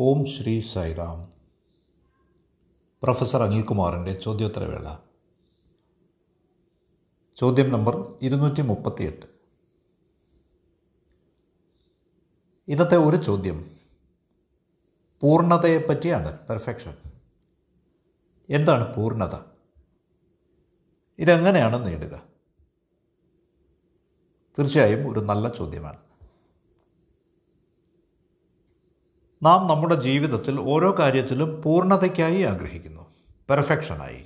ഓം Shri Sairam professor അനിൽകുമാറിന്റെ ചോദ്യോത്തരവേള. ചോദ്യം നമ്പർ ഇരുന്നൂറ്റി മുപ്പത്തിയെട്ട് ഇന്നത്തെ ഒരു ചോദ്യം. പൂർണതയെ പറ്റിയാണ് പെർഫെക്ഷൻ എന്താണ് പൂർണത? ഇതെങ്ങനെയാണ് നേടുക? തീർച്ചയായും ഒരു നല്ല ചോദ്യമാണ്. നാം നമ്മുടെ ജീവിതത്തിൽ ഓരോ കാര്യത്തിലും പൂർണതയ്ക്കായി ആഗ്രഹിക്കുന്നു. പെർഫെക്ഷനായി.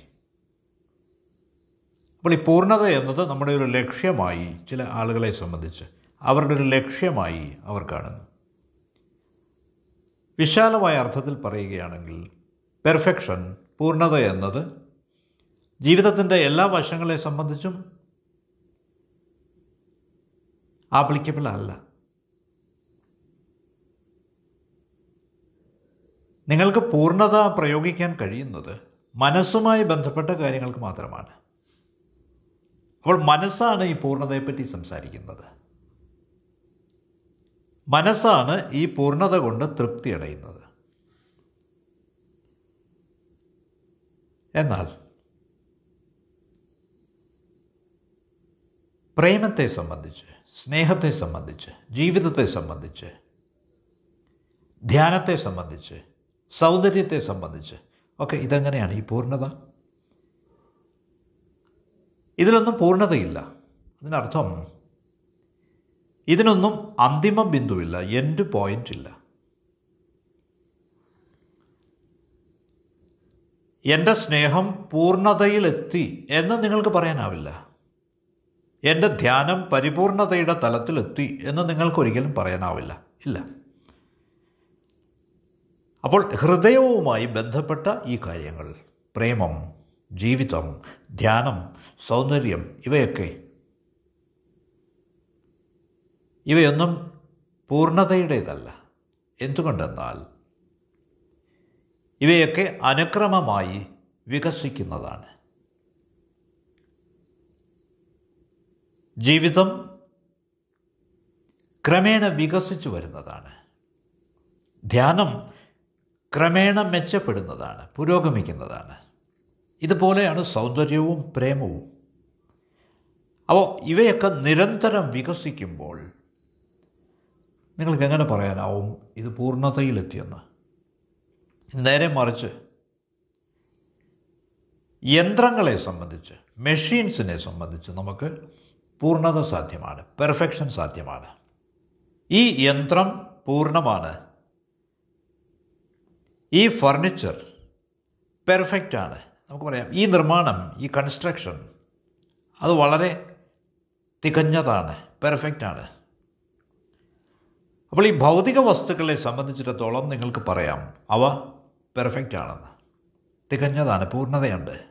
അപ്പോൾ ഈ പൂർണത എന്നത് നമ്മുടെ ഒരു ലക്ഷ്യമായി ചില ആളുകളെ സംബന്ധിച്ച് അവരുടെ ഒരു ലക്ഷ്യമായി അവർ കാണുന്നു. വിശാലമായ അർത്ഥത്തിൽ പറയുകയാണെങ്കിൽ പെർഫെക്ഷൻ പൂർണത എന്നത് ജീവിതത്തിന്റെ എല്ലാ വശങ്ങളെ സംബന്ധിച്ചും ആപ്ലിക്കബിൾ അല്ല. നിങ്ങൾക്ക് പൂർണത പ്രയോഗിക്കാൻ കഴിയുന്നത് മനസ്സുമായി ബന്ധപ്പെട്ട കാര്യങ്ങൾക്ക് മാത്രമാണ്. അപ്പോൾ മനസ്സാണ് ഈ പൂർണതയെപ്പറ്റി സംസാരിക്കുന്നത്. മനസ്സാണ് ഈ പൂർണത കൊണ്ട് തൃപ്തി അടയുന്നത്. എന്നാൽ പ്രേമത്തെ സംബന്ധിച്ച് സ്നേഹത്തെ സംബന്ധിച്ച് ജീവിതത്തെ സംബന്ധിച്ച് ധ്യാനത്തെ സംബന്ധിച്ച് സൗന്ദര്യത്തെ സംബന്ധിച്ച്. ഒക്കെ ഇതെങ്ങനെയാണ് ഈ പൂർണത? ഇതിലൊന്നും പൂർണതയില്ല. അതിനർത്ഥം ഇതിനൊന്നും അന്തിമ ബിന്ദുവില്ല എൻഡ് പോയിന്റ് ഇല്ല. എന്റെ സ്നേഹം പൂർണതയിലെത്തി എന്ന് നിങ്ങൾക്ക് പറയാനാവില്ല. എന്റെ ധ്യാനം പരിപൂർണതയുടെ തലത്തിലെത്തി എന്ന് നിങ്ങൾക്കൊരിക്കലും പറയാനാവില്ല. ഇല്ല. അപ്പോൾ ഹൃദയവുമായി ബന്ധപ്പെട്ട ഈ കാര്യങ്ങൾ പ്രേമം ജീവിതം ധ്യാനം സൗന്ദര്യം ഇവയൊക്കെ ഇവയൊന്നും പൂർണതയുടേതല്ല. എന്തുകൊണ്ടെന്നാൽ ഇവയൊക്കെ അനുക്രമമായി വികസിക്കുന്നതാണ്. ജീവിതം ക്രമേണ വികസിച്ചു വരുന്നതാണ്. ധ്യാനം ക്രമേണ മെച്ചപ്പെടുന്നതാണ് പുരോഗമിക്കുന്നതാണ്. ഇതുപോലെയാണ് സൗന്ദര്യവും പ്രേമവും. അപ്പോൾ ഇവയൊക്കെ നിരന്തരം വികസിക്കുമ്പോൾ നിങ്ങൾക്ക് എങ്ങനെ പറയാനാവും? ഇത് പൂർണതയിലെത്തിയെന്ന്. നേരെ മറിച്ച് യന്ത്രങ്ങളെ സംബന്ധിച്ച് മെഷീൻസിനെ സംബന്ധിച്ച് നമുക്ക് പൂർണത സാധ്യമാണ് പെർഫെക്ഷൻ സാധ്യമാണ്. ഈ യന്ത്രം പൂർണമാണ്. ഈ ഫർണിച്ചർ പെർഫെക്റ്റ് ആണ്. നമുക്ക് പറയാം ഈ നിർമ്മാണം ഈ കൺസ്ട്രക്ഷൻ അത് വളരെ തികഞ്ഞതാണ് പെർഫെക്റ്റ് ആണ്. അപ്പോൾ ഈ ഭൗതിക വസ്തുക്കളെ സംബന്ധിച്ചിടത്തോളം നിങ്ങൾക്ക് പറയാം അവ പെർഫെക്റ്റ് ആണെന്ന്. തികഞ്ഞതാണ് പൂർണതയുണ്ട്.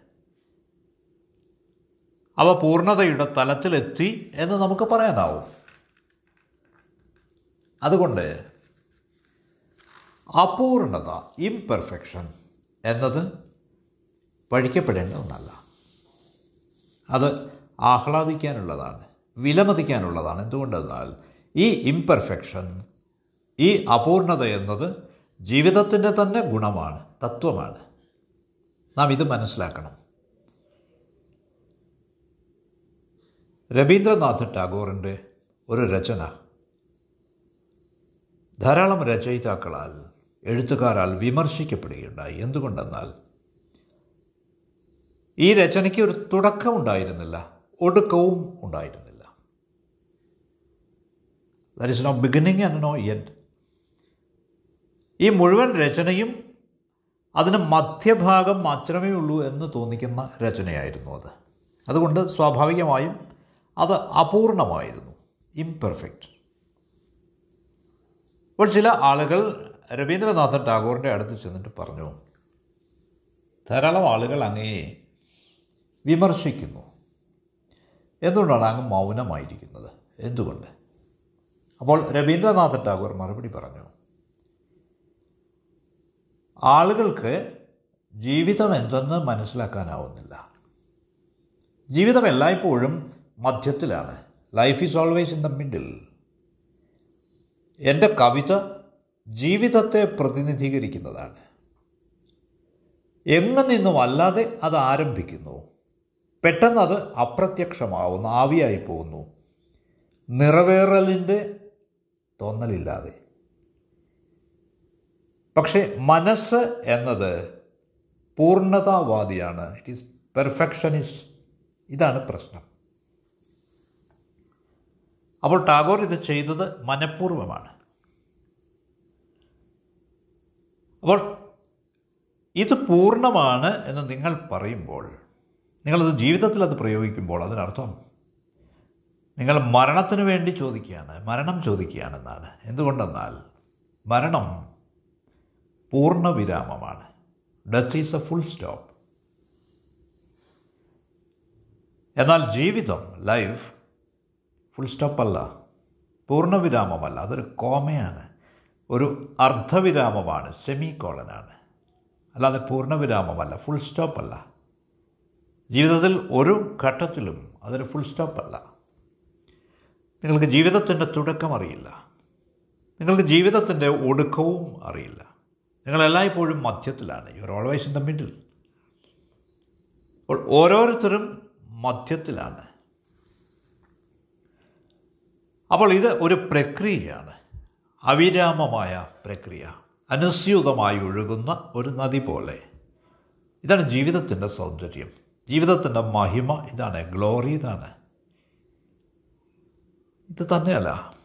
അവ പൂർണതയുടെ തലത്തിലെത്തി എന്ന് നമുക്ക് പറയാനാവും. അതുകൊണ്ട് അപൂർണത ഇംപെർഫെക്ഷൻ എന്നത് പഴിക്കപ്പെടേണ്ട ഒന്നല്ല. അത് ആഹ്ലാദിക്കാനുള്ളതാണ് വിലമതിക്കാനുള്ളതാണ്. എന്തുകൊണ്ടെന്നാൽ ഈ ഇംപെർഫെക്ഷൻ ഈ അപൂർണത എന്നത് ജീവിതത്തിന്റെ തന്നെ ഗുണമാണ് തത്വമാണ്. നാം ഇത് മനസ്സിലാക്കണം. രവീന്ദ്രനാഥ് ടാഗോറിന്റെ ഒരു രചന ധാരാളം രചയിതാക്കളാൽ എഴുത്തുകാരാൽ വിമർശിക്കപ്പെടുകയുണ്ടായി. എന്തുകൊണ്ടെന്നാൽ ഈ രചനയ്ക്ക് ഒരു തുടക്കം ഉണ്ടായിരുന്നില്ല ഒടുക്കവും ഉണ്ടായിരുന്നില്ല. That is no beginning and no end ഈ മുഴുവൻ രചനയും അതിന് മധ്യഭാഗം മാത്രമേ ഉള്ളൂ എന്ന് തോന്നിക്കുന്ന രചനയായിരുന്നു അത്. അതുകൊണ്ട് സ്വാഭാവികമായും അത് അപൂർണമായിരുന്നു ഇംപെർഫെക്റ്റ് അപ്പോൾ ചില ആളുകൾ രവീന്ദ്രനാഥൻ ടാഗോറിന്റെ അടുത്ത് ചെന്നിട്ട് പറഞ്ഞു ധാരാളം ആളുകൾ അങ്ങയെ വിമർശിക്കുന്നു. എന്തുകൊണ്ടാണ് അങ്ങ് മൗനമായിരിക്കുന്നത്? എന്തുകൊണ്ട്? അപ്പോൾ രവീന്ദ്രനാഥ ടാഗോർ മറുപടി പറഞ്ഞു ആളുകൾക്ക് ജീവിതം എന്തെന്ന് മനസ്സിലാക്കാനാവുന്നില്ല. ജീവിതം എല്ലായ്പ്പോഴും മധ്യത്തിലാണ്. Life is always in the middle എന്റെ കവിത ജീവിതത്തെ പ്രതിനിധീകരിക്കുന്നതാണ്. എങ്ങു നിന്നും അല്ലാതെ അത് ആരംഭിക്കുന്നു. പെട്ടെന്ന് അത് അപ്രത്യക്ഷമാവുന്നു ആവിയായി പോകുന്നു. നിറവേറലിന്റെ തോന്നലില്ലാതെ. പക്ഷേ മനസ്സ് എന്നത് പൂർണതാവാദിയാണ്. ഇറ്റ് ഈസ് പെർഫെക്ഷനിസ്റ്റ് ഇതാണ് പ്രശ്നം. അപ്പോൾ ടാഗോർ ഇത് ചെയ്തത് മനഃപൂർവമാണ്. അപ്പോൾ ഇത് പൂർണമാണ് എന്ന് നിങ്ങൾ പറയുമ്പോൾ നിങ്ങളത് ജീവിതത്തിൽ അത് പ്രയോഗിക്കുമ്പോൾ അതിനർത്ഥം നിങ്ങൾ മരണത്തിന് വേണ്ടി ചോദിക്കുകയാണ് മരണം ചോദിക്കുകയാണെന്നാണ്. എന്തുകൊണ്ടെന്നാൽ മരണം പൂർണ വിരാമമാണ് death is a full stop എന്നാൽ ജീവിതം ലൈഫ് ഫുൾ സ്റ്റോപ്പല്ല പൂർണവിരാമമല്ല. അതൊരു കോമയാണ്. ഒരു അർദ്ധവിരാമമാണ് സെമി കോളനാണ് അല്ലാതെ പൂർണവിരാമമല്ല ഫുൾ സ്റ്റോപ്പല്ല ജീവിതത്തിൽ ഒരു ഘട്ടത്തിലും അതൊരു ഫുൾ സ്റ്റോപ്പല്ല നിങ്ങൾക്ക് ജീവിതത്തിന്റെ തുടക്കം അറിയില്ല. നിങ്ങൾക്ക് ജീവിതത്തിന്റെ ഒടുക്കവും അറിയില്ല. നിങ്ങൾ എല്ലായ്പ്പോഴും മധ്യത്തിലാണ് you're always in the middle അപ്പോൾ ഓരോരുത്തരും മധ്യത്തിലാണ്. അപ്പോൾ ഇത് ഒരു പ്രക്രിയയാണ്. അവിരാമമായ പ്രക്രിയ. അനുസ്യൂതമായി ഒഴുകുന്ന ഒരു നദി പോലെ. ഇതാണ് ജീവിതത്തിന്റെ സൗന്ദര്യം. ജീവിതത്തിന്റെ മഹിമ ഇതാണ് ഗ്ലോറി ഇതാണ്. ഇത് തന്നെയല്ല.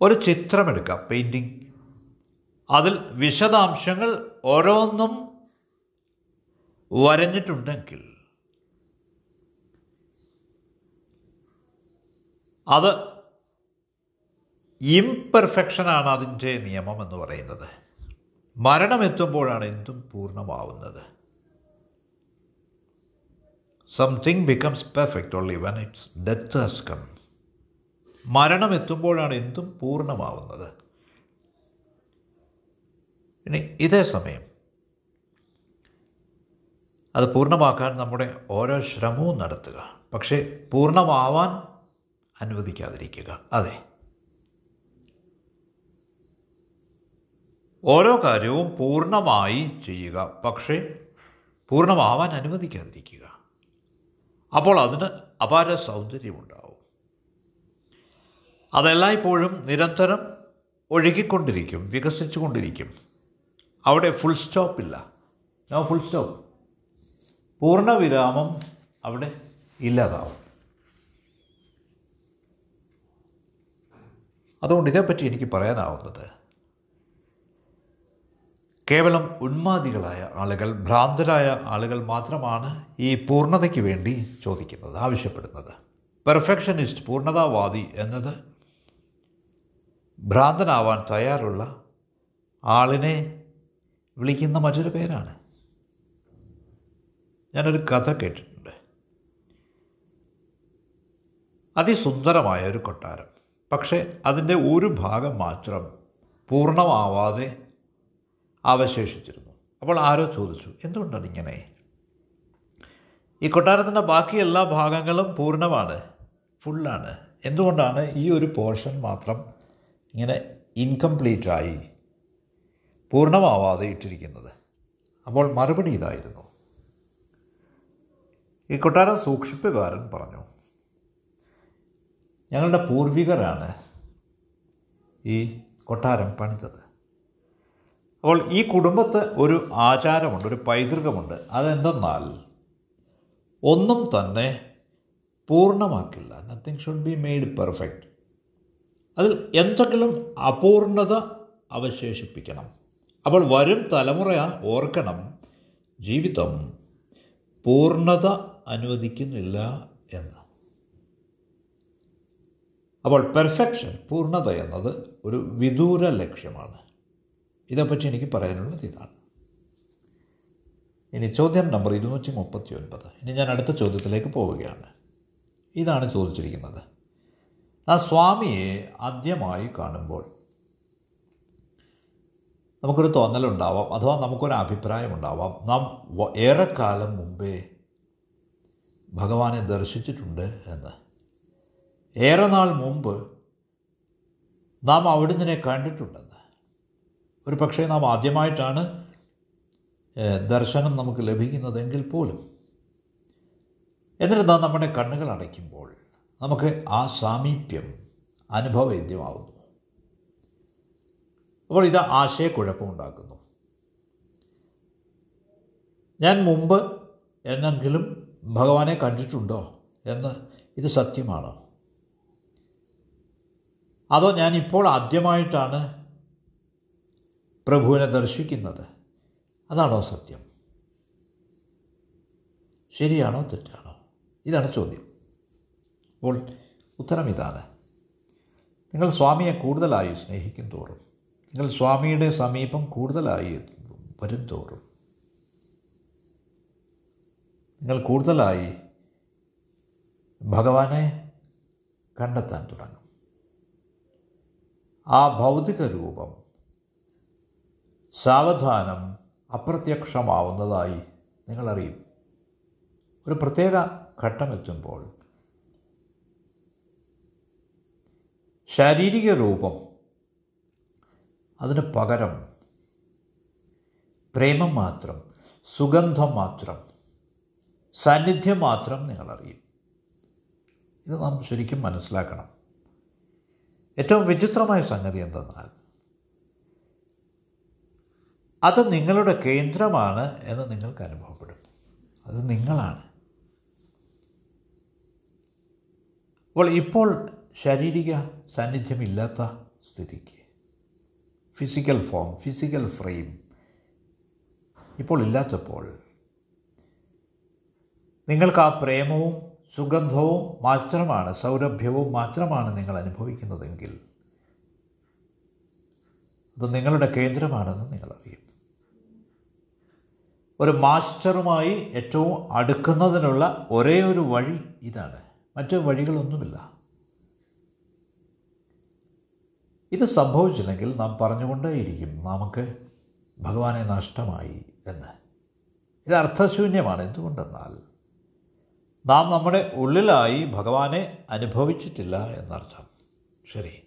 ഒരു ചിത്രമെടുക്കാം പെയിന്റിങ് അതിൽ വിശദാംശങ്ങൾ ഓരോന്നും വരഞ്ഞിട്ടുണ്ടെങ്കിൽ അത് ഇംപെർഫെക്ഷനാണ് അതിന്റെ നിയമം എന്ന് പറയുന്നത്. മരണമെത്തുമ്പോഴാണ് എന്തും പൂർണമാവുന്നത്. Something becomes perfect only when it's death has come മരണം എത്തുമ്പോഴാണ് എന്തും പൂർണമാവുന്നത്. ഇനി ഇതേ സമയം അത് പൂർണമാക്കാൻ നമ്മുടെ ഓരോ ശ്രമവും നടത്തുക. പക്ഷേ പൂർണമാവാൻ അനുവദിക്കാതിരിക്കുക. അതെ. ഓരോ കാര്യവും പൂർണമായി ചെയ്യുക. പക്ഷേ പൂർണമാവാൻ അനുവദിക്കാതിരിക്കുക. അപ്പോൾ അതിന് അപാര സൗന്ദര്യമുണ്ടാവും. അതെല്ലായ്പ്പോഴും നിരന്തരം ഒഴുകിക്കൊണ്ടിരിക്കും വികസിച്ചുകൊണ്ടിരിക്കും. അവിടെ ഫുൾ സ്റ്റോപ്പ് ഇല്ല. നോ ഫുൾ സ്റ്റോപ്പ് പൂർണവിരാമം അവിടെ ഇല്ലാതാവും. അതുകൊണ്ട് ഇതേപ്പറ്റി എനിക്ക് പറയാനാവുന്നത്. കേവലം ഉന്മാദികളായ ആളുകൾ ഭ്രാന്തരായ ആളുകൾ മാത്രമാണ് ഈ പൂർണതയ്ക്ക് വേണ്ടി ചോദിക്കുന്നത് ആവശ്യപ്പെടുന്നത്. പെർഫെക്ഷനിസ്റ്റ് പൂർണതാവാദി എന്നത് ഭ്രാന്തനാവാൻ തയ്യാറുള്ള ആളിനെ വിളിക്കുന്ന മറ്റൊരു പേരാണ്. ഞാനൊരു കഥ കേട്ടിട്ടുണ്ട്. അതിസുന്ദരമായ ഒരു കൊട്ടാരം. പക്ഷേ അതിന്റെ ഒരു ഭാഗം മാത്രം പൂർണമാവാതെ അവശേഷിച്ചിരുന്നു. അപ്പോൾ ആരോ ചോദിച്ചു എന്തുകൊണ്ടാണ് ഇങ്ങനെ? ഈ കൊട്ടാരത്തിന്റെ ബാക്കി എല്ലാ ഭാഗങ്ങളും പൂർണമാണ് ഫുള്ളാണ്. എന്തുകൊണ്ടാണ് ഈ ഒരു പോർഷൻ മാത്രം ഇങ്ങനെ ഇൻകംപ്ലീറ്റായി പൂർണമാവാതെ ഇട്ടിരിക്കുന്നത്? അപ്പോൾ മറുപടി ഇതായിരുന്നു. ഈ കൊട്ടാരം സൂക്ഷിപ്പുകാരൻ പറഞ്ഞു ഞങ്ങളുടെ പൂർവികരാണ് ഈ കൊട്ടാരം പണിതത്. അപ്പോൾ ഈ കുടുംബത്ത് ഒരു ആചാരമുണ്ട് ഒരു പൈതൃകമുണ്ട്. അതെന്തെന്നാൽ ഒന്നും തന്നെ പൂർണമാക്കില്ല. Nothing should be made perfect അതിൽ എന്തെങ്കിലും അപൂർണത അവശേഷിപ്പിക്കണം. അപ്പോൾ വരും തലമുറ ഓർക്കണം ജീവിതം പൂർണത അനുവദിക്കുന്നില്ല എന്ന്. അപ്പോൾ പെർഫെക്ഷൻ പൂർണത എന്നത് ഒരു വിദൂര ലക്ഷ്യമാണ്. ഇതേപ്പറ്റി എനിക്ക് പറയാനുള്ളത് ഇതാണ്. ഇനി ചോദ്യം നമ്പർ ഇരുന്നൂറ്റി മുപ്പത്തി ഒൻപത് ഇനി ഞാൻ അടുത്ത ചോദ്യത്തിലേക്ക് പോവുകയാണ്. ഇതാണ് ചോദിച്ചിരിക്കുന്നത്. ആ സ്വാമിയെ ആദ്യമായി കാണുമ്പോൾ നമുക്കൊരു തോന്നലുണ്ടാവാം അഥവാ നമുക്കൊരു അഭിപ്രായം ഉണ്ടാവാം നാം ഏറെക്കാലം മുമ്പേ ഭഗവാനെ ദർശിച്ചിട്ടുണ്ട് എന്ന്. ഏറെ നാൾ മുമ്പ് നാം അവിടുന്ന് കണ്ടിട്ടുണ്ടെന്ന്. ഒരു പക്ഷേ നാം ആദ്യമായിട്ടാണ് ദർശനം നമുക്ക് ലഭിക്കുന്നതെങ്കിൽ പോലും. എന്നിരുന്നാൽ നമ്മുടെ കണ്ണുകൾ അടയ്ക്കുമ്പോൾ നമുക്ക് ആ സാമീപ്യം അനുഭവവേദ്യമാവുന്നു. അപ്പോൾ ഇത് ആശയക്കുഴപ്പമുണ്ടാക്കുന്നു ഞാൻ മുമ്പ് എന്നെങ്കിലും ഭഗവാനെ കണ്ടിട്ടുണ്ടോ എന്ന് ഇത് സത്യമാണോ? അതോ ഞാനിപ്പോൾ ആദ്യമായിട്ടാണ് പ്രഭുവിനെ ദർശിക്കുന്നത്? അതാണോ സത്യം? ശരിയാണോ തെറ്റാണോ? ഇതാണ് ചോദ്യം. അപ്പോൾ ഉത്തരം ഇതാണ്. നിങ്ങൾ സ്വാമിയെ കൂടുതലായി സ്നേഹിക്കും തോറും നിങ്ങൾ സ്വാമിയുടെ സമീപം കൂടുതലായി വരും തോറും നിങ്ങൾ കൂടുതലായി ഭഗവാനെ കണ്ടെത്താൻ തുടങ്ങും. ആ ഭൗതിക രൂപം സാവധാനം അപ്രത്യക്ഷമാവുന്നതായി നിങ്ങളറിയും. ഒരു പ്രത്യേക ഘട്ടമെത്തുമ്പോൾ ശാരീരിക രൂപം അതിന് പകരം പ്രേമം മാത്രം സുഗന്ധം മാത്രം സാന്നിധ്യം മാത്രം നിങ്ങളറിയും. ഇത് നാം ശരിക്കും മനസ്സിലാക്കണം. ഏറ്റവും വിചിത്രമായ സംഗതി എന്തെന്നാൽ അത് നിങ്ങളുടെ കേന്ദ്രമാണ് എന്ന് നിങ്ങൾക്ക് അനുഭവപ്പെടും. അത് നിങ്ങളാണ്. അപ്പോൾ ഇപ്പോൾ ശാരീരിക സാന്നിധ്യമില്ലാത്ത സ്ഥിതിക്ക് ഫിസിക്കൽ ഫോം ഫിസിക്കൽ ഫ്രെയിം ഇപ്പോൾ ഇല്ലാത്തപ്പോൾ നിങ്ങൾക്ക് ആ പ്രേമവും സുഗന്ധവും മാത്രമാണ് സൗരഭ്യവും മാത്രമാണ് നിങ്ങൾ അനുഭവിക്കുന്നതെങ്കിൽ അത് നിങ്ങളുടെ കേന്ദ്രമാണെന്ന് നിങ്ങൾ അറിയും. ഒരു മാസ്റ്ററുമായി ഏറ്റവും അടുക്കുന്നതിനുള്ള ഒരേ ഒരു വഴി ഇതാണ്. മറ്റു വഴികളൊന്നുമില്ല. ഇത് സംഭവിച്ചില്ലെങ്കിൽ നാം പറഞ്ഞുകൊണ്ടേയിരിക്കും നമുക്ക് ഭഗവാനെ നഷ്ടമായി എന്ന്. ഇത് അർത്ഥശൂന്യമാണ്. എന്തുകൊണ്ടെന്നാൽ നാം നമ്മുടെ ഉള്ളിലായി ഭഗവാനെ അനുഭവിച്ചിട്ടില്ല എന്നർത്ഥം. ശരി.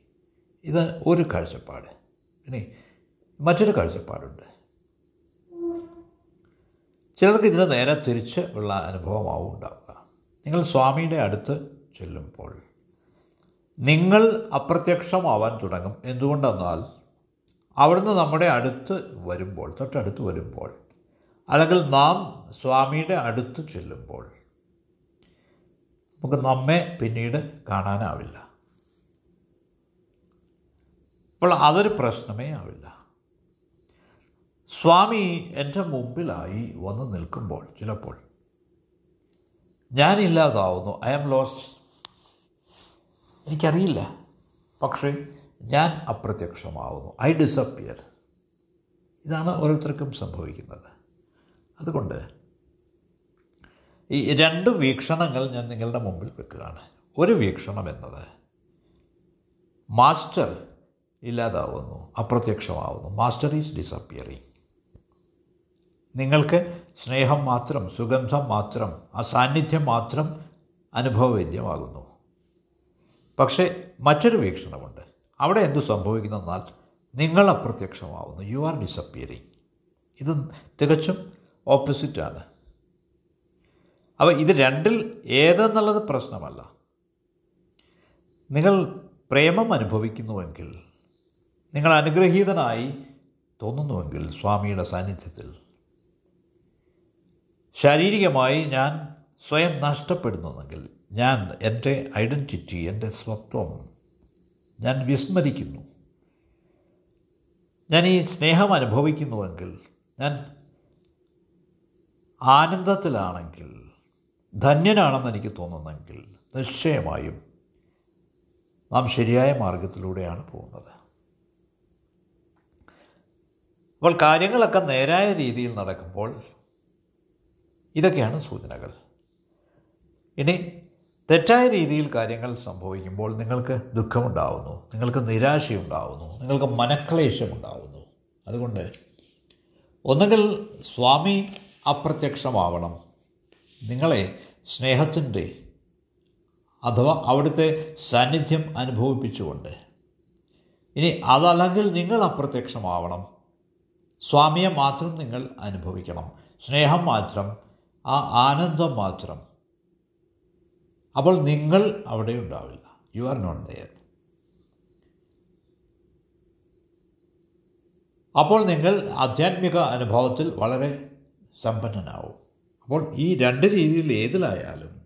ഇത് ഒരു കാഴ്ചപ്പാട്. ഇനി മറ്റൊരു കാഴ്ചപ്പാടുണ്ട്. ചിലർക്ക് ഇതിന് നേരെ തിരിച്ച് ഉള്ള അനുഭവമാവും ഉണ്ടാവുക. നിങ്ങൾ സ്വാമിയുടെ അടുത്ത് ചെല്ലുമ്പോൾ നിങ്ങൾ അപ്രത്യക്ഷമാവാൻ തുടങ്ങും. എന്തുകൊണ്ടെന്നാൽ അവിടുന്ന് നമ്മുടെ അടുത്ത് വരുമ്പോൾ തൊട്ടടുത്ത് വരുമ്പോൾ അല്ലെങ്കിൽ നാം സ്വാമിയുടെ അടുത്ത് ചെല്ലുമ്പോൾ നമുക്ക് നമ്മെ പിന്നീട് കാണാനാവില്ല. അപ്പോൾ അതൊരു പ്രശ്നമേ ആവില്ല. സ്വാമി എന്റെ മുമ്പിലായി വന്ന് നിൽക്കുമ്പോൾ ചിലപ്പോൾ ഞാനില്ലാതാവുന്നു ഐ ആം ലോസ്റ്റ്. എനിക്കറിയില്ല. പക്ഷേ ഞാൻ അപ്രത്യക്ഷമാവുന്നു. I disappear. ഇതാണ് ഓരോരുത്തർക്കും സംഭവിക്കുന്നത്. അതുകൊണ്ട് ഈ രണ്ട് വീക്ഷണങ്ങൾ ഞാൻ നിങ്ങളുടെ മുമ്പിൽ വെക്കുകയാണ്. ഒരു വീക്ഷണം എന്നത് മാസ്റ്റർ ഇല്ലാതാവുന്നു അപ്രത്യക്ഷമാവുന്നു. Master is disappearing. നിങ്ങൾക്ക് സ്നേഹം മാത്രം സുഗന്ധം മാത്രം ആ സാന്നിധ്യം മാത്രം അനുഭവവേദ്യമാകുന്നു. പക്ഷേ മറ്റൊരു വീക്ഷണമുണ്ട്. അവിടെ എന്തു സംഭവിക്കുന്നെന്നാൽ നിങ്ങൾ അപ്രത്യക്ഷമാവുന്നു. യു ആർ ഡിസപ്പിയറിങ് ഇത് തികച്ചും ഓപ്പോസിറ്റാണ് അപ്പോൾ ഇത് രണ്ടിൽ ഏതെന്നുള്ളത് പ്രശ്നമല്ല. നിങ്ങൾ പ്രേമം അനുഭവിക്കുന്നുവെങ്കിൽ നിങ്ങൾ അനുഗ്രഹീതനായി തോന്നുന്നുവെങ്കിൽ സ്വാമിയുടെ സാന്നിധ്യത്തിൽ. ശാരീരികമായി ഞാൻ സ്വയം നഷ്ടപ്പെടുന്നുവെങ്കിൽ ഞാൻ എന്റെ ഐഡന്റിറ്റി എന്റെ സ്വത്വം ഞാൻ വിസ്മരിക്കുന്നു. ഞാൻ ഈ സ്നേഹം അനുഭവിക്കുന്നുവെങ്കിൽ ഞാൻ ആനന്ദത്തിലാണെങ്കിൽ ധന്യനാണെന്ന് എനിക്ക് തോന്നുന്നെങ്കിൽ നിശ്ചയമായും നാം ശരിയായ മാർഗത്തിലൂടെയാണ് പോകുന്നത്. അപ്പോൾ കാര്യങ്ങളൊക്കെ നേരായ രീതിയിൽ നടക്കുമ്പോൾ ഇതൊക്കെയാണ് സൂചനകൾ. ഇനി തെറ്റായ രീതിയിൽ കാര്യങ്ങൾ സംഭവിക്കുമ്പോൾ നിങ്ങൾക്ക് ദുഃഖമുണ്ടാവുന്നു നിങ്ങൾക്ക് നിരാശയുണ്ടാവുന്നു നിങ്ങൾക്ക് മനക്ലേശമുണ്ടാവുന്നു. അതുകൊണ്ട് ഒന്നുകിൽ സ്വാമി അപ്രത്യക്ഷമാവണം നിങ്ങളെ സ്നേഹത്തിന്റെ അഥവാ അവിടുത്തെ സാന്നിധ്യം അനുഭവിപ്പിച്ചുകൊണ്ട്. ഇനി അതല്ലെങ്കിൽ നിങ്ങൾ അപ്രത്യക്ഷമാവണം. സ്വാമിയെ മാത്രം നിങ്ങൾ അനുഭവിക്കണം. സ്നേഹം മാത്രം ആ ആനന്ദം മാത്രം. അപ്പോൾ നിങ്ങൾ അവിടെ ഉണ്ടാവില്ല. യു ആർ നോട്ട് ദയർ അപ്പോൾ നിങ്ങൾ ആധ്യാത്മിക അനുഭവത്തിൽ വളരെ സമ്പന്നനാവും. അപ്പോൾ ഈ രണ്ട് രീതിയിൽ ഏതിലായാലും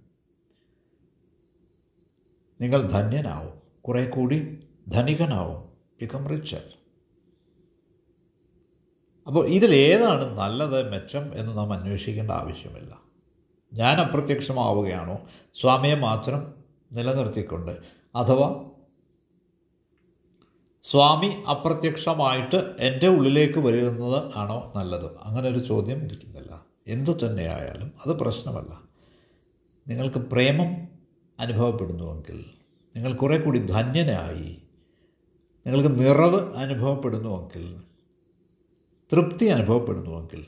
നിങ്ങൾ ധന്യനാവും. കുറേ കൂടി ധനികനാവും. ബിക്കം റിച്ചർ അപ്പോൾ ഇതിലേതാണ് നല്ലത് മെച്ചം എന്ന് നാം അന്വേഷിക്കേണ്ട ആവശ്യമില്ല. ഞാൻ അപ്രത്യക്ഷമാവുകയാണോ? സ്വാമിയെ മാത്രം നിലനിർത്തിക്കൊണ്ട് അഥവാ സ്വാമി അപ്രത്യക്ഷമായിട്ട് എന്റെ ഉള്ളിലേക്ക് വരുന്നത് ആണോ നല്ലത്? അങ്ങനെ ഒരു ചോദ്യം ഇരിക്കുന്നില്ല. എന്തു തന്നെയായാലും അത് പ്രശ്നമല്ല. നിങ്ങൾക്ക് പ്രേമം അനുഭവപ്പെടുന്നുവെങ്കിൽ നിങ്ങൾ കുറേ കൂടി ധന്യനായി നിങ്ങൾക്ക് നിറവ് അനുഭവപ്പെടുന്നുവെങ്കിൽ തൃപ്തി അനുഭവപ്പെടുന്നുവെങ്കിൽ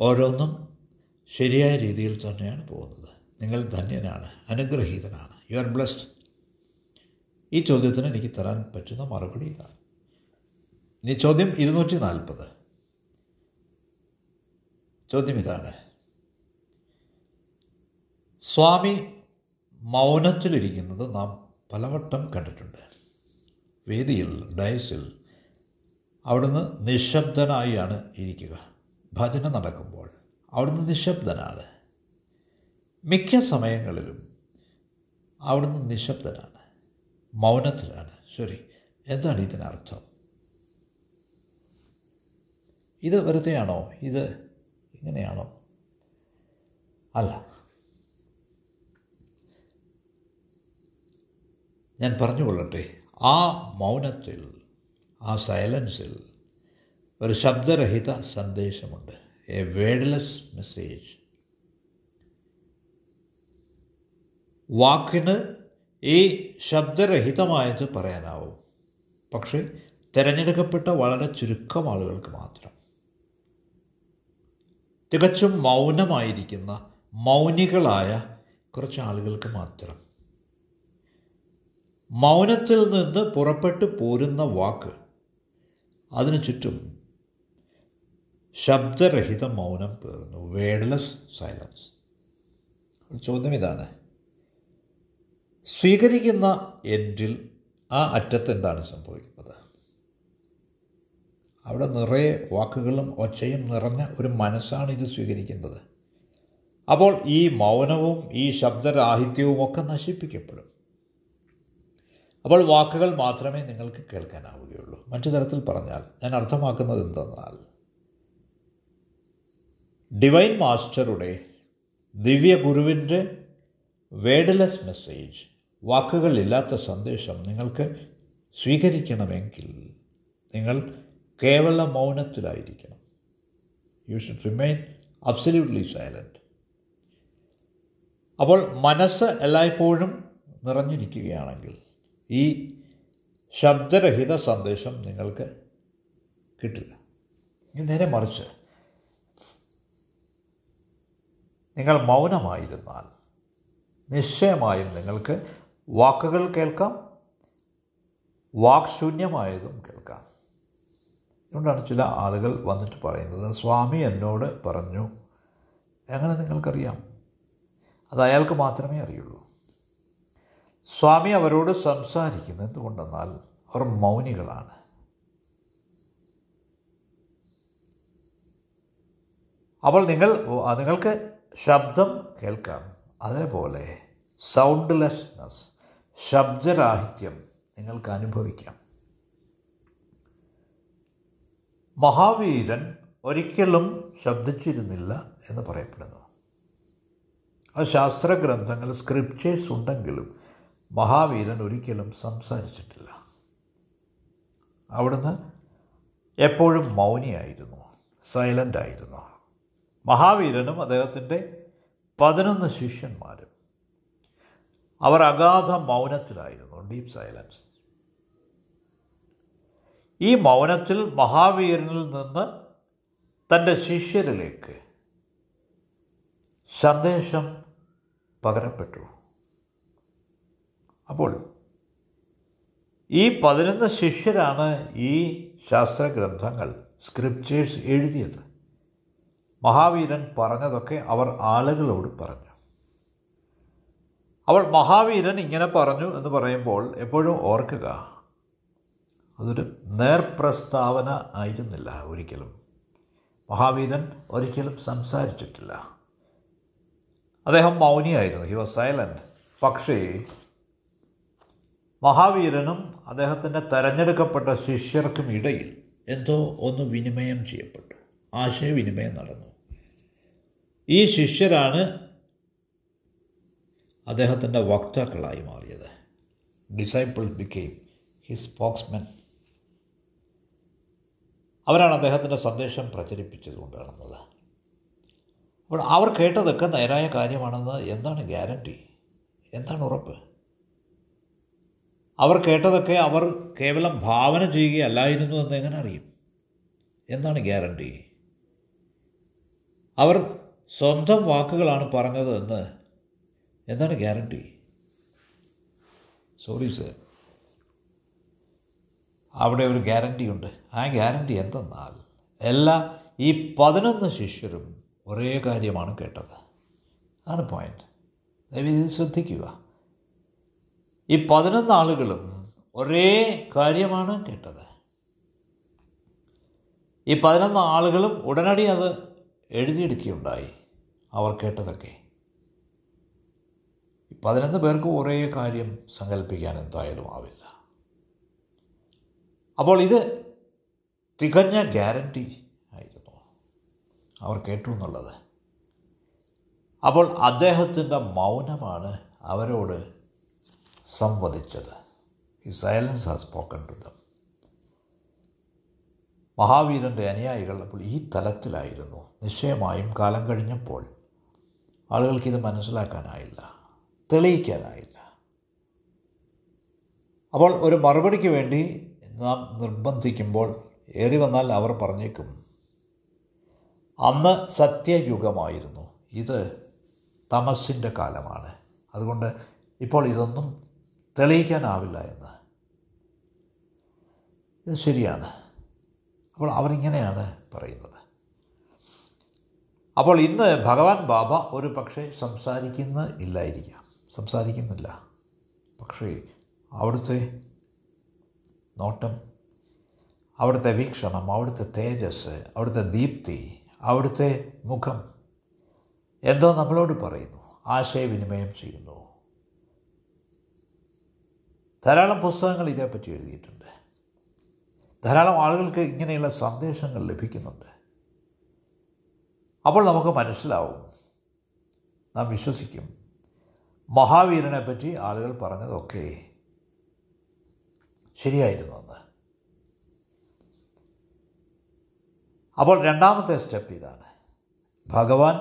ഓരോന്നും ശരിയായ രീതിയിൽ തന്നെയാണ് പോകുന്നത്. നിങ്ങൾ ധന്യനാണ് അനുഗ്രഹീതനാണ്. യു ആർ ബ്ലെസ്ഡ് ഈ ചോദ്യത്തിന് എനിക്ക് തരാൻ പറ്റുന്ന മറുപടി ഇതാണ്. ഇനി ചോദ്യം ഇരുന്നൂറ്റി നാൽപ്പത് ചോദ്യം ഇതാണ് സ്വാമി മൗനത്തിലിരിക്കുന്നത് നാം പലവട്ടം കണ്ടിട്ടുണ്ട്. വേദിയിൽ ഡയസിൽ അവിടുന്ന് നിശബ്ദനായാണ് ഇരിക്കുക. ഭജന നടക്കുമ്പോൾ അവിടുന്ന് നിശബ്ദനാണ്. മിക്ക സമയങ്ങളിലും അവിടുന്ന് നിശബ്ദനാണ്. മൗനത്തിലാണ്. ശരി എന്താണ് ഇതിനർത്ഥം? ഇത് വെറുതെയാണോ? ഇത് ഇങ്ങനെയാണോ? അല്ല. ഞാൻ പറഞ്ഞുകൊള്ളട്ടെ ആ മൗനത്തിൽ ആ സൈലൻസിൽ ഒരു ശബ്ദരഹിത സന്ദേശമുണ്ട്. എ വേഡ്ലെസ് മെസ്സേജ് വാക്കിന് ഈ ശബ്ദരഹിതമായത് പറയാനാവും. പക്ഷേ തിരഞ്ഞെടുക്കപ്പെട്ട വളരെ ചുരുക്കം ആളുകൾക്ക് മാത്രം. തികച്ചും മൗനമായിരിക്കുന്ന മൗനികളായ കുറച്ച് ആളുകൾക്ക് മാത്രം. മൗനത്തിൽ നിന്ന് പുറപ്പെട്ടു പോരുന്ന വാക്ക് അതിനു ചുറ്റും ശബ്ദരഹിത മൗനം പേർന്നു വേഡ്ലെസ് സൈലൻസ്. ചോദ്യം ഇതാണ്. സ്വീകരിക്കുന്ന എൻഡിൽ ആ അറ്റത്ത് എന്താണ് സംഭവിക്കുന്നത്? അവിടെ നിറയെ വാക്കുകളും ഒച്ചയും നിറഞ്ഞ ഒരു മനസ്സാണ് ഇത് സ്വീകരിക്കുന്നത്. അപ്പോൾ ഈ മൗനവും ഈ ശബ്ദരാഹിത്യവും ഒക്കെ നശിപ്പിക്കപ്പെടും. അപ്പോൾ വാക്കുകൾ മാത്രമേ നിങ്ങൾക്ക് കേൾക്കാനാവുകയുള്ളൂ. മറ്റു തരത്തിൽ പറഞ്ഞാൽ ഞാൻ അർത്ഥമാക്കുന്നത് എന്തെന്നാൽ ഡിവൈൻ മാസ്റ്ററുടെ ദിവ്യ ഗുരുവിന്റെ വേഡ്ലെസ് മെസ്സേജ് വാക്കുകളില്ലാത്ത സന്ദേശം നിങ്ങൾക്ക് സ്വീകരിക്കണമെങ്കിൽ നിങ്ങൾ കേവല മൗനത്തിലായിരിക്കണം. You should remain absolutely silent അപ്പോൾ മനസ്സ് എല്ലായ്പ്പോഴും നിറഞ്ഞിരിക്കുകയാണെങ്കിൽ ഈ ശബ്ദരഹിത സന്ദേശം നിങ്ങൾക്ക് കിട്ടില്ല. ഇനി നേരെ മറിച്ച്. നിങ്ങൾ മൗനമായിരുന്നാൽ നിശ്ചയമായും നിങ്ങൾക്ക് വാക്കുകൾ കേൾക്കാം വാക്ശൂന്യമായതും കേൾക്കാം. അതുകൊണ്ടാണ് ചില ആളുകൾ വന്നിട്ട് പറയുന്നത് സ്വാമി എന്നോട് പറഞ്ഞു. എങ്ങനെ നിങ്ങൾക്കറിയാം? അത് അയാൾക്ക് മാത്രമേ അറിയുള്ളൂ. സ്വാമി അവരോട് സംസാരിക്കുന്നത് എന്തുകൊണ്ടെന്നാൽ അവർ മൗനികളാണ്. അപ്പോൾ നിങ്ങൾ നിങ്ങൾക്ക് ശബ്ദം കേൾക്കാം. അതേപോലെ സൗണ്ട്ലെസ്നെസ് ശബ്ദരാഹിത്യം നിങ്ങൾക്ക് അനുഭവിക്കാം. മഹാവീരൻ ഒരിക്കലും ശബ്ദിച്ചിരുന്നില്ല എന്ന് പറയപ്പെടുന്നു. ആ ശാസ്ത്രഗ്രന്ഥങ്ങൾ സ്ക്രിപ്റ്റേഴ്സ് ഉണ്ടെങ്കിലും മഹാവീരൻ ഒരിക്കലും സംസാരിച്ചിട്ടില്ല. അവിടുന്ന് എപ്പോഴും മൗനിയായിരുന്നു സൈലന്റ് ആയിരുന്നു. മഹാവീരനും അദ്ദേഹത്തിന്റെ പതിനൊന്ന് ശിഷ്യന്മാരും അവർ അഗാധ മൗനത്തിലായിരുന്നു ഡീപ് സൈലൻസ് ഈ മൗനത്തിൽ മഹാവീരനിൽ നിന്ന് തന്റെ ശിഷ്യരിലേക്ക് സന്ദേശം പകരപ്പെട്ടു. അപ്പോൾ ഈ പതിനൊന്ന് ശിഷ്യരാണ് ഈ ശാസ്ത്രഗ്രന്ഥങ്ങൾ സ്ക്രിപ്റ്റേഴ്സ് എഴുതിയത്. മഹാവീരൻ പറഞ്ഞതൊക്കെ അവർ ആളുകളോട് പറഞ്ഞു. അവൾ മഹാവീരൻ ഇങ്ങനെ പറഞ്ഞു എന്ന് പറയുമ്പോൾ എപ്പോഴും ഓർക്കുക അതൊരു നേർപ്രസ്താവന ആയിരുന്നില്ല ഒരിക്കലും. മഹാവീരൻ ഒരിക്കലും സംസാരിച്ചിട്ടില്ല. അദ്ദേഹം മൗനിയായിരുന്നു. ഹി വാസ് സൈലന്റ് പക്ഷേ മഹാവീരനും അദ്ദേഹത്തിന്റെ തെരഞ്ഞെടുക്കപ്പെട്ട ശിഷ്യർക്കും ഇടയിൽ എന്തോ ഒന്ന് വിനിമയം ചെയ്യപ്പെട്ടു. ആശയവിനിമയം നടന്നു. ഈ ശിഷ്യരാണ് അദ്ദേഹത്തിന്റെ വക്താക്കളായി മാറിയത്. ഡിസൈപ്പിൾ ബിക്കെയിം ഹിസ് സ്പോക്സ്മെൻ അവരാണ് അദ്ദേഹത്തിന്റെ സന്ദേശം പ്രചരിപ്പിച്ചത് കൊണ്ടിരുന്നത് അപ്പോൾ അവർ കേട്ടതൊക്കെ നേരായ കാര്യമാണെന്ന് എന്താണ് ഗ്യാരണ്ടി? എന്താണ് ഉറപ്പ്? അവർ കേട്ടതൊക്കെ അവർ കേവലം ഭാവന ചെയ്യുകയല്ലായിരുന്നു എന്ന് എങ്ങനെ അറിയും? എന്താണ് ഗ്യാരണ്ടി? അവർ സ്വന്തം വാക്കുകളാണ് പറഞ്ഞത് എന്ന് എന്താണ് ഗ്യാരണ്ടി? സോറി സർ അവിടെ ഒരു ഗ്യാരണ്ടി ഉണ്ട്. ആ ഗ്യാരണ്ടി എന്തെന്നാൽ എല്ലാ ഈ പതിനൊന്ന് ശിഷ്യരും ഒരേ കാര്യമാണ് കേട്ടത്. അതാണ് പോയിന്റ് ദയവ് ഇത് ശ്രദ്ധിക്കുക. ഈ പതിനൊന്ന് ആളുകളും ഒരേ കാര്യമാണ് കേട്ടത്. ഈ പതിനൊന്ന് ആളുകളും ഉടനടി അത് എഴുതിയെടുക്കുകയുണ്ടായി. അവർ കേട്ടതൊക്കെ. പതിനൊന്ന് പേർക്ക് ഒരേ കാര്യം സങ്കല്പിക്കാൻ എന്തായാലും ആവില്ല. അപ്പോൾ ഇത് തികഞ്ഞ ഗ്യാരണ്ടി ആയിരുന്നു. അവർ കേട്ടു എന്നുള്ളത്. അപ്പോൾ അദ്ദേഹത്തിന്റെ മൗനമാണ് അവരോട് സംവദിച്ചത്. ഈ silence has spoken to them മഹാവീരന്റെ അനുയായികൾ അപ്പോൾ ഈ തലത്തിലായിരുന്നു. നിശ്ചയമായും കാലം കഴിഞ്ഞപ്പോൾ ആളുകൾക്കിത് മനസ്സിലാക്കാനായില്ല തെളിയിക്കാനായില്ല. അപ്പോൾ ഒരു മറുപടിക്ക് വേണ്ടി നാം നിർബന്ധിക്കുമ്പോൾ ഏറി വന്നാൽ അവർ പറഞ്ഞേക്കും അന്ന് സത്യയുഗമായിരുന്നു. ഇത് തമസിന്റെ കാലമാണ്. അതുകൊണ്ട് ഇപ്പോൾ ഇതൊന്നും തെളിയിക്കാനാവില്ല എന്ന്. ഇത് ശരിയാണ്. അപ്പോൾ അവരിങ്ങനെയാണ് പറയുന്നത്. അപ്പോൾ ഇന്ന് ഭഗവാൻ ബാബ ഒരു പക്ഷേ സംസാരിക്കുന്ന ഇല്ലായിരിക്കാം. സംസാരിക്കുന്നില്ല. പക്ഷേ അവിടുത്തെ നോട്ടം. അവിടുത്തെ വീക്ഷണം അവിടുത്തെ തേജസ് അവിടുത്തെ ദീപ്തി അവിടുത്തെ മുഖം എന്തോ നമ്മളോട് പറയുന്നു ആശയവിനിമയം ചെയ്യുന്നു. ധാരാളം പുസ്തകങ്ങൾ ഇതേപ്പറ്റി എഴുതിയിട്ടുണ്ട്. ധാരാളം ആളുകൾക്ക് ഇങ്ങനെയുള്ള സന്ദേശങ്ങൾ ലഭിക്കുന്നുണ്ട്. അപ്പോൾ നമുക്ക് മനസ്സിലാവും നാം വിശ്വസിക്കും മഹാവീരനെ പറ്റി ആളുകൾ പറഞ്ഞതൊക്കെ ശരിയായിരുന്നെന്ന് അപ്പോൾ രണ്ടാമത്തെ സ്റ്റെപ്പ് ഇതാണ്. ഭഗവാൻ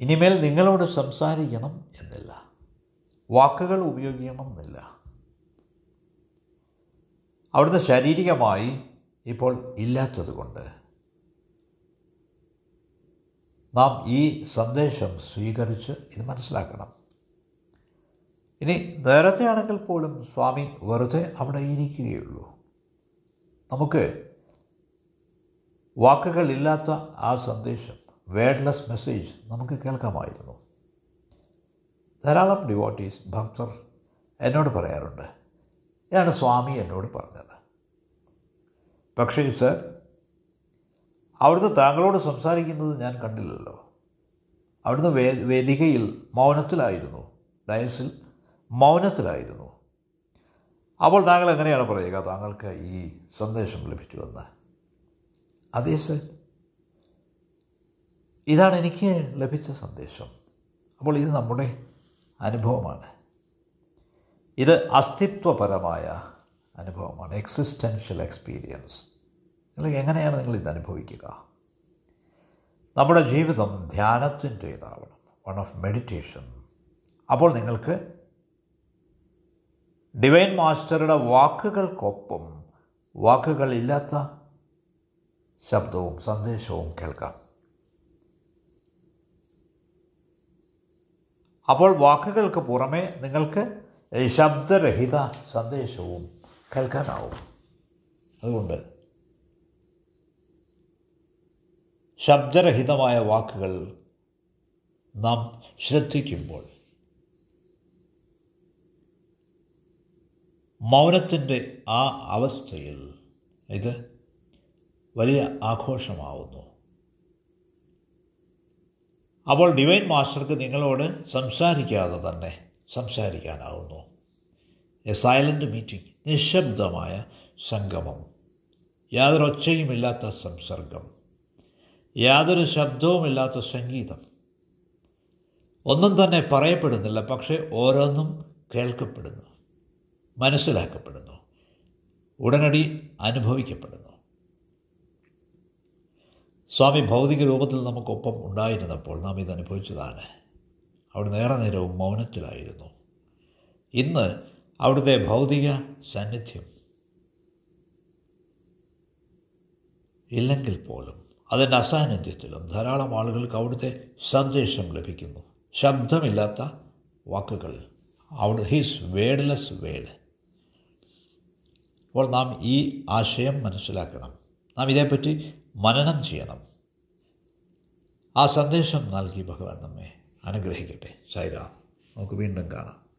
ഇനിമേൽ നിങ്ങളോട് സംസാരിക്കണം എന്നില്ല. വാക്കുകൾ ഉപയോഗിക്കണം എന്നില്ല. അവിടുന്ന് ശാരീരികമായി ഇപ്പോൾ ഇല്ലാത്തതുകൊണ്ട് നാം ഈ സന്ദേശം സ്വീകരിച്ച് ഇത് മനസ്സിലാക്കണം. ഇനി നേരത്തെ ആണെങ്കിൽ പോലും സ്വാമി വെറുതെ അവിടെ ഇരിക്കുകയുള്ളൂ. നമുക്ക് വാക്കുകളില്ലാത്ത ആ സന്ദേശം വേഡ്ലെസ് മെസ്സേജ് നമുക്ക് കേൾക്കാമായിരുന്നു. ധാരാളം ഡിവോട്ടീസ് ഭക്തർ എന്നോട് പറയാറുണ്ട് ഇതാണ് സ്വാമി എന്നോട് പറഞ്ഞത്. പക്ഷേ സർ അവിടുന്ന് താങ്കളോട് സംസാരിക്കുന്നത് ഞാൻ കണ്ടില്ലല്ലോ. അവിടുന്ന് വേ വേദികയിൽ മൗനത്തിലായിരുന്നു. ഡയസിൽ മൗനത്തിലായിരുന്നു. അപ്പോൾ താങ്കൾ എങ്ങനെയാണ് പറയുക? താങ്കൾക്ക് ഈ സന്ദേശം ലഭിച്ചുവെന്ന് അതേ സർ. ഇതാണ് എനിക്ക് ലഭിച്ച സന്ദേശം. അപ്പോൾ ഇത് നമ്മുടെ അനുഭവമാണ്. ഇത് അസ്തിത്വപരമായ അനുഭവമാണ്. എക്സിസ്റ്റൻഷ്യൽ എക്സ്പീരിയൻസ് അല്ലെങ്കിൽ എങ്ങനെയാണ് നിങ്ങൾ ഇത് അനുഭവിക്കുക? നമ്മുടെ ജീവിതം ധ്യാനത്തിന്റേതാവണം. വൺ ഓഫ് മെഡിറ്റേഷൻ അപ്പോൾ നിങ്ങൾക്ക് ഡിവൈൻ മാസ്റ്ററുടെ വാക്കുകൾക്കൊപ്പം വാക്കുകളില്ലാത്ത ശബ്ദവും സന്ദേശവും കേൾക്കാം. അപ്പോൾ വാക്കുകൾക്ക് പുറമെ നിങ്ങൾക്ക് ശബ്ദരഹിത സന്ദേശവും കേൾക്കാനാവും. അതുകൊണ്ട് ശബ്ദരഹിതമായ വാക്കുകൾ നാം ശ്രദ്ധിക്കുമ്പോൾ മൗനത്തിന്റെ ആ അവസ്ഥയിൽ ഇത് വലിയ ആഘോഷമാവുന്നു. അപ്പോൾ ഡിവൈൻ മാസ്റ്റർക്ക് നിങ്ങളോട് സംസാരിക്കാതെ തന്നെ സംസാരിക്കാനാവുന്നു. എ സൈലന്റ് മീറ്റിംഗ് നിശബ്ദമായ സംഗമം. യാതൊരു ഒച്ചയുമില്ലാത്ത സംസർഗം. യാതൊരു ശബ്ദവുമില്ലാത്ത സംഗീതം. ഒന്നും തന്നെ പറയപ്പെടുന്നില്ല പക്ഷേ ഓരോന്നും കേൾക്കപ്പെടുന്നു. മനസ്സിലാക്കപ്പെടുന്നു. ഉടനടി അനുഭവിക്കപ്പെടുന്നു. സ്വാമി ഭൗതിക രൂപത്തിൽ നമുക്കൊപ്പം ഉണ്ടായിരുന്നപ്പോൾ നാം ഇത് അനുഭവിച്ചതാണ്. അവിടെ നേരെ നേരവും മൗനത്തിലായിരുന്നു. ഇന്ന് അവിടുത്തെ ഭൗതിക സാന്നിധ്യം ഇല്ലെങ്കിൽ പോലും അതിന്റെ അസാന്നിധ്യത്തിലും ധാരാളം ആളുകൾക്ക് അവിടുത്തെ സന്ദേശം ലഭിക്കുന്നു. ശബ്ദമില്ലാത്ത വാക്കുകൾ. അവിടെ ഹീസ് വേഡ്ലെസ് വേഡ് അപ്പോൾ നാം ഈ ആശയം മനസ്സിലാക്കണം. നാം ഇതേപ്പറ്റി മനനം ചെയ്യണം. ആ സന്ദേശം നൽകി ഭഗവാൻ നമ്മെ അനുഗ്രഹിക്കട്ടെ. ശൈല നമുക്ക് വീണ്ടും കാണാം.